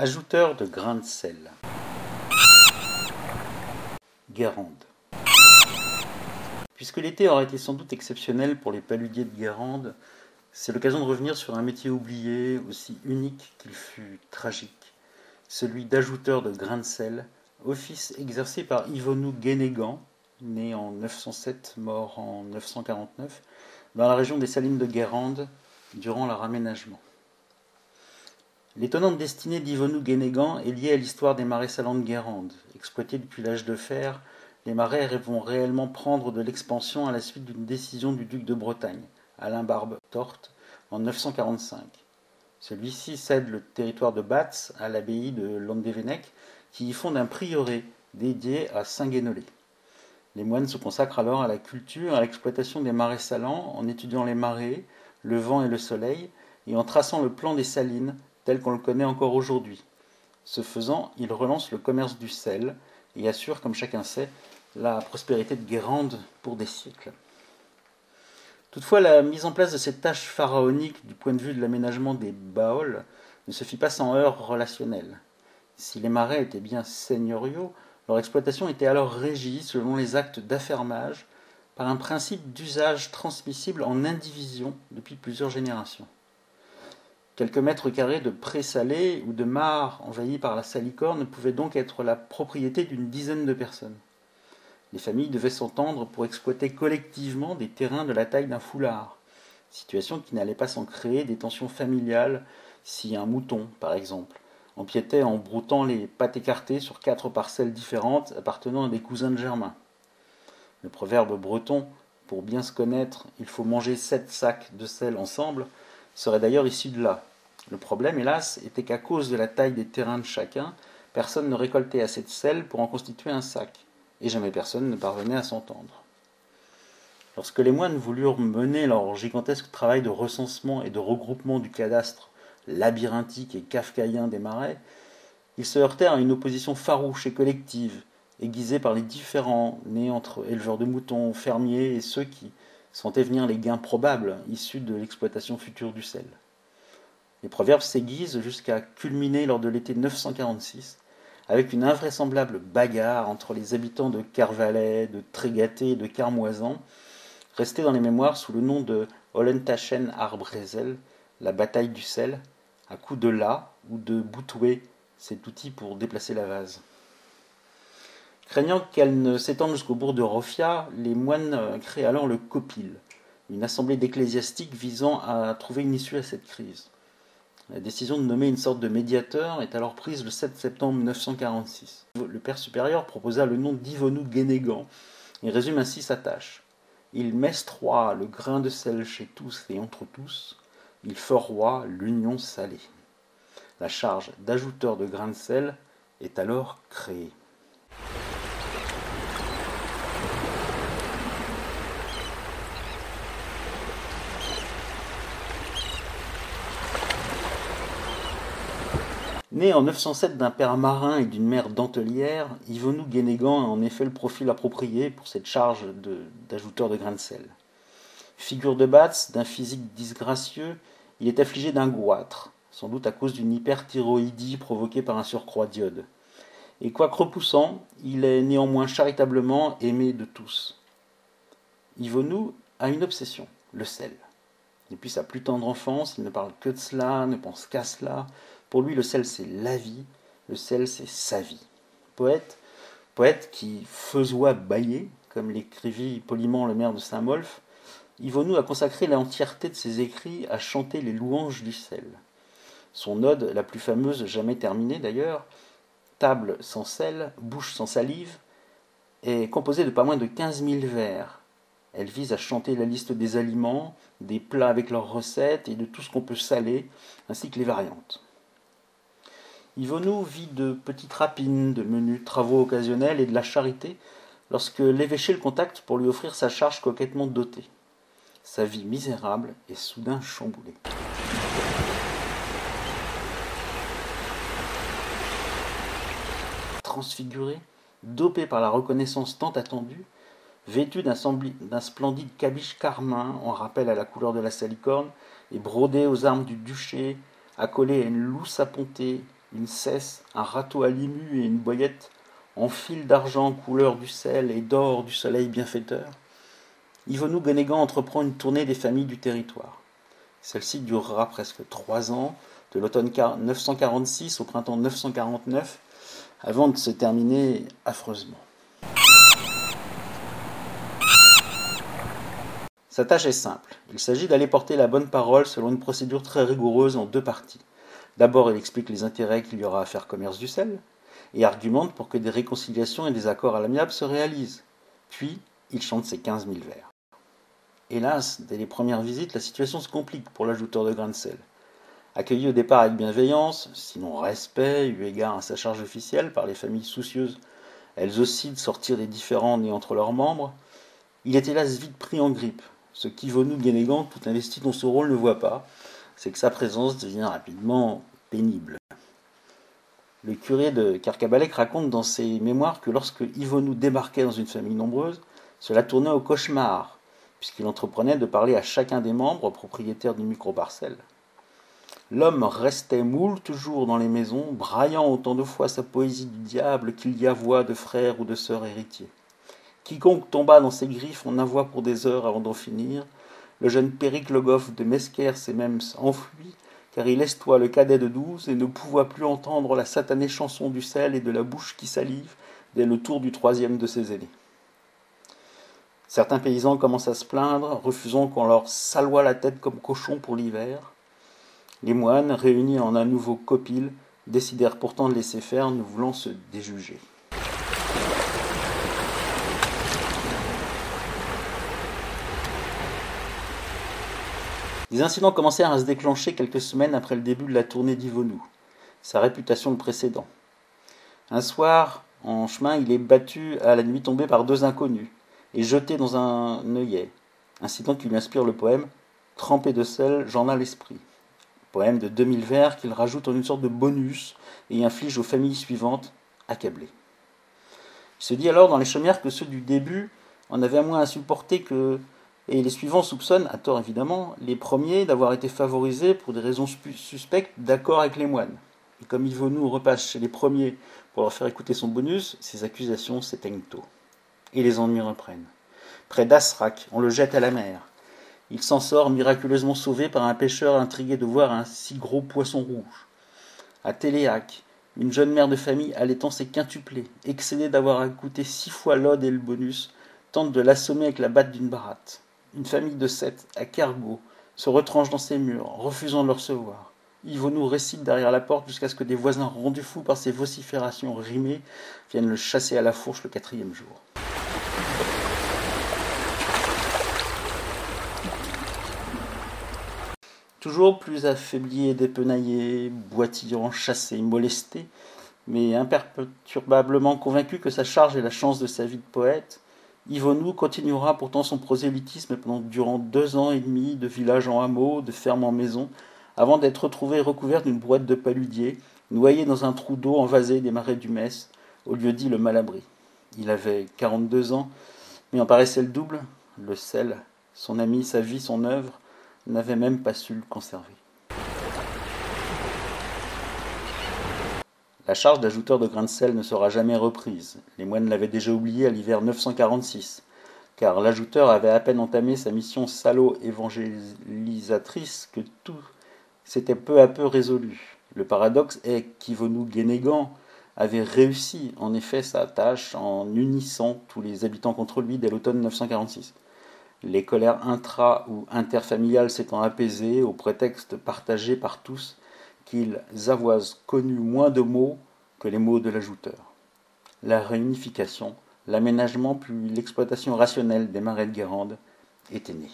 Ajouteur de grains de sel. Guérande. Puisque l'été aurait été sans doute exceptionnel pour les paludiers de Guérande, c'est l'occasion de revenir sur un métier oublié, aussi unique qu'il fut tragique, celui d'ajouteur de grains de sel, office exercé par Yvonou Guénégan, né en 907, mort en 949, dans la région des Salines de Guérande, durant leur aménagement. L'étonnante destinée d'Yvonou Guénégan est liée à l'histoire des marais salants de Guérande. Exploités depuis l'âge de fer, les marais vont réellement prendre de l'expansion à la suite d'une décision du duc de Bretagne, Alain Barbe Torte, en 945. Celui-ci cède le territoire de Batz à l'abbaye de Landévennec, qui y fonde un prieuré dédié à Saint-Guénolé. Les moines se consacrent alors à la culture, à l'exploitation des marais salants, en étudiant les marées, le vent et le soleil, et en traçant le plan des salines tel qu'on le connaît encore aujourd'hui. Ce faisant, ils relancent le commerce du sel et assurent, comme chacun sait, la prospérité de Guérande pour des siècles. Toutefois, la mise en place de cette tâche pharaonique du point de vue de l'aménagement des baols ne se fit pas sans heurts relationnels. Si les marais étaient bien seigneuriaux, leur exploitation était alors régie, selon les actes d'affermage, par un principe d'usage transmissible en indivision depuis plusieurs générations. Quelques mètres carrés de pré-salé ou de mares envahis par la salicorne pouvaient donc être la propriété d'une dizaine de personnes. Les familles devaient s'entendre pour exploiter collectivement des terrains de la taille d'un foulard, situation qui n'allait pas sans créer des tensions familiales si un mouton, par exemple, empiétait en broutant les pattes écartées sur quatre parcelles différentes appartenant à des cousins de Germain. Le proverbe breton pour bien se connaître, il faut manger sept sacs de sel ensemble, serait d'ailleurs issu de là. Le problème, hélas, était qu'à cause de la taille des terrains de chacun, personne ne récoltait assez de sel pour en constituer un sac, et jamais personne ne parvenait à s'entendre. Lorsque les moines voulurent mener leur gigantesque travail de recensement et de regroupement du cadastre labyrinthique et kafkaïen des marais, ils se heurtèrent à une opposition farouche et collective, aiguisée par les différents nés entre éleveurs de moutons, fermiers et ceux qui sentaient venir les gains probables issus de l'exploitation future du sel. Les proverbes s'aiguisent jusqu'à culminer lors de l'été 946 avec une invraisemblable bagarre entre les habitants de Carvalet, de Trégaté et de Carmoisan, restée dans les mémoires sous le nom de Hollentachen Arbrezel, la bataille du sel, à coups de la ou de boutoué, cet outil pour déplacer la vase. Craignant qu'elle ne s'étende jusqu'au bourg de Rofia, les moines créent alors le Copil, une assemblée d'ecclésiastiques visant à trouver une issue à cette crise. La décision de nommer une sorte de médiateur est alors prise le 7 septembre 1946. Le père supérieur proposa le nom d'Ivonou Guénégan et résume ainsi sa tâche. Il mestroie le grain de sel chez tous et entre tous, il feroie l'union salée. La charge d'ajouteur de grains de sel est alors créée. Né en 907 d'un père marin et d'une mère dentelière, Yvonou Guénégan a en effet le profil approprié pour cette charge d'ajouteur de, grains de sel. Figure de Batz, d'un physique disgracieux, il est affligé d'un goitre, sans doute à cause d'une hyperthyroïdie provoquée par un surcroît d'iode. Et quoique repoussant, il est néanmoins charitablement aimé de tous. Yvonou a une obsession, le sel. Depuis sa plus tendre enfance, il ne parle que de cela, ne pense qu'à cela, pour lui, le sel, c'est la vie, le sel, c'est sa vie. Poète, poète qui faisoit bailler, comme l'écrivit poliment le maire de Saint-Molf, Yvonou a consacré l'entièreté de ses écrits à chanter les louanges du sel. Son ode, la plus fameuse jamais terminée d'ailleurs, Table sans sel, bouche sans salive, est composée de pas moins de 15 000 vers. Elle vise à chanter la liste des aliments, des plats avec leurs recettes et de tout ce qu'on peut saler, ainsi que les variantes. Yvonou vit de petites rapines, de menus travaux occasionnels et de la charité lorsque l'évêché le contacte pour lui offrir sa charge coquettement dotée. Sa vie misérable est soudain chamboulée. Transfiguré, dopé par la reconnaissance tant attendue, vêtu d'un splendide cabiche carmin en rappel à la couleur de la salicorne et brodé aux armes du duché, accolé à une lousse appontée une cesse, un râteau à limu et une boyette, en fil d'argent couleur du sel et d'or du soleil bienfaiteur, Yvonou Guénégan entreprend une tournée des familles du territoire. Celle-ci durera presque trois ans, de l'automne 946 au printemps 949, avant de se terminer affreusement. Sa tâche est simple. Il s'agit d'aller porter la bonne parole selon une procédure très rigoureuse en deux parties. D'abord, il explique les intérêts qu'il y aura à faire commerce du sel et argumente pour que des réconciliations et des accords à l'amiable se réalisent. Puis, il chante ses 15 000 vers. Hélas, dès les premières visites, la situation se complique pour l'ajouteur de grains de sel. Accueilli au départ avec bienveillance, sinon respect, eu égard à sa charge officielle par les familles soucieuses, elles aussi de sortir des différends nés entre leurs membres, il est hélas vite pris en grippe. Ce qu'Ivonou Guénégan, tout investi dans ce rôle, ne voit pas, c'est que sa présence devient rapidement pénible. Le curé de Carcabalec raconte dans ses mémoires que lorsque Ivonou débarquait dans une famille nombreuse, cela tournait au cauchemar, puisqu'il entreprenait de parler à chacun des membres propriétaires d'une micro-parcelle. L'homme restait moule toujours dans les maisons, braillant autant de fois sa poésie du diable qu'il y a voix de frère ou de sœur héritier. Quiconque tomba dans ses griffes en avoua pour des heures avant d'en finir. Le jeune Péricle Goff de Mesquer s'est même enfui, car il estoit le cadet de douze et ne pouvait plus entendre la satanée chanson du sel et de la bouche qui salive dès le tour du troisième de ses aînés. Certains paysans commencent à se plaindre, refusant qu'on leur saloie la tête comme cochon pour l'hiver. Les moines, réunis en un nouveau copil, décidèrent pourtant de laisser faire, ne voulant se déjuger. Des incidents commencèrent à se déclencher quelques semaines après le début de la tournée d'Ivonou, sa réputation le précédent. Un soir, en chemin, il est battu à la nuit tombée par deux inconnus et jeté dans un œillet, incident qui lui inspire le poème Trempé de sel, j'en ai l'esprit poème de 2000 vers qu'il rajoute en une sorte de bonus et inflige aux familles suivantes accablées. Il se dit alors dans les chaumières que ceux du début en avaient moins à supporter que, et les suivants soupçonnent, à tort évidemment, les premiers d'avoir été favorisés pour des raisons suspectes d'accord avec les moines. Et comme Yvonou repasse chez les premiers pour leur faire écouter son bonus, ces accusations s'éteignent tôt. Et les ennuis reprennent. Près d'Asrak, on le jette à la mer. Il s'en sort miraculeusement sauvé par un pêcheur intrigué de voir un si gros poisson rouge. À Téléac, une jeune mère de famille allaitant ses quintuplés, excédée d'avoir écouté six fois l'ode et le bonus, tente de l'assommer avec la batte d'une baratte. Une famille de sept, à Cargo, se retranche dans ses murs, refusant de le recevoir. nous récite derrière la porte jusqu'à ce que des voisins rendus fous par ses vociférations rimées viennent le chasser à la fourche le quatrième jour. Toujours plus affaibli et dépenaillé, boitillant, chassé, molesté, mais imperturbablement convaincu que sa charge est la chance de sa vie de poète, Yvonou continuera pourtant son prosélytisme pendant, durant deux ans et demi, de village en hameau, de ferme en maison, avant d'être retrouvé recouvert d'une brouette de paludier, noyé dans un trou d'eau envasé des marais du Metz, au lieu dit le Malabry. Il avait quarante-deux ans, mais en paraissait le double, le sel, son ami, sa vie, son œuvre, n'avait même pas su le conserver. La charge d'ajouteur de grains de sel ne sera jamais reprise. Les moines l'avaient déjà oublié à l'hiver 946, car l'ajouteur avait à peine entamé sa mission salaud-évangélisatrice que tout s'était peu à peu résolu. Le paradoxe est qu'Ivonou Guénégan avait réussi en effet sa tâche en unissant tous les habitants contre lui dès l'automne 946 les colères intra- ou interfamiliales s'étant apaisées au prétexte partagé par tous qu'ils avoisent connu moins de mots que les mots de l'ajouteur. La réunification, l'aménagement puis l'exploitation rationnelle des marais de Guérande étaient nés.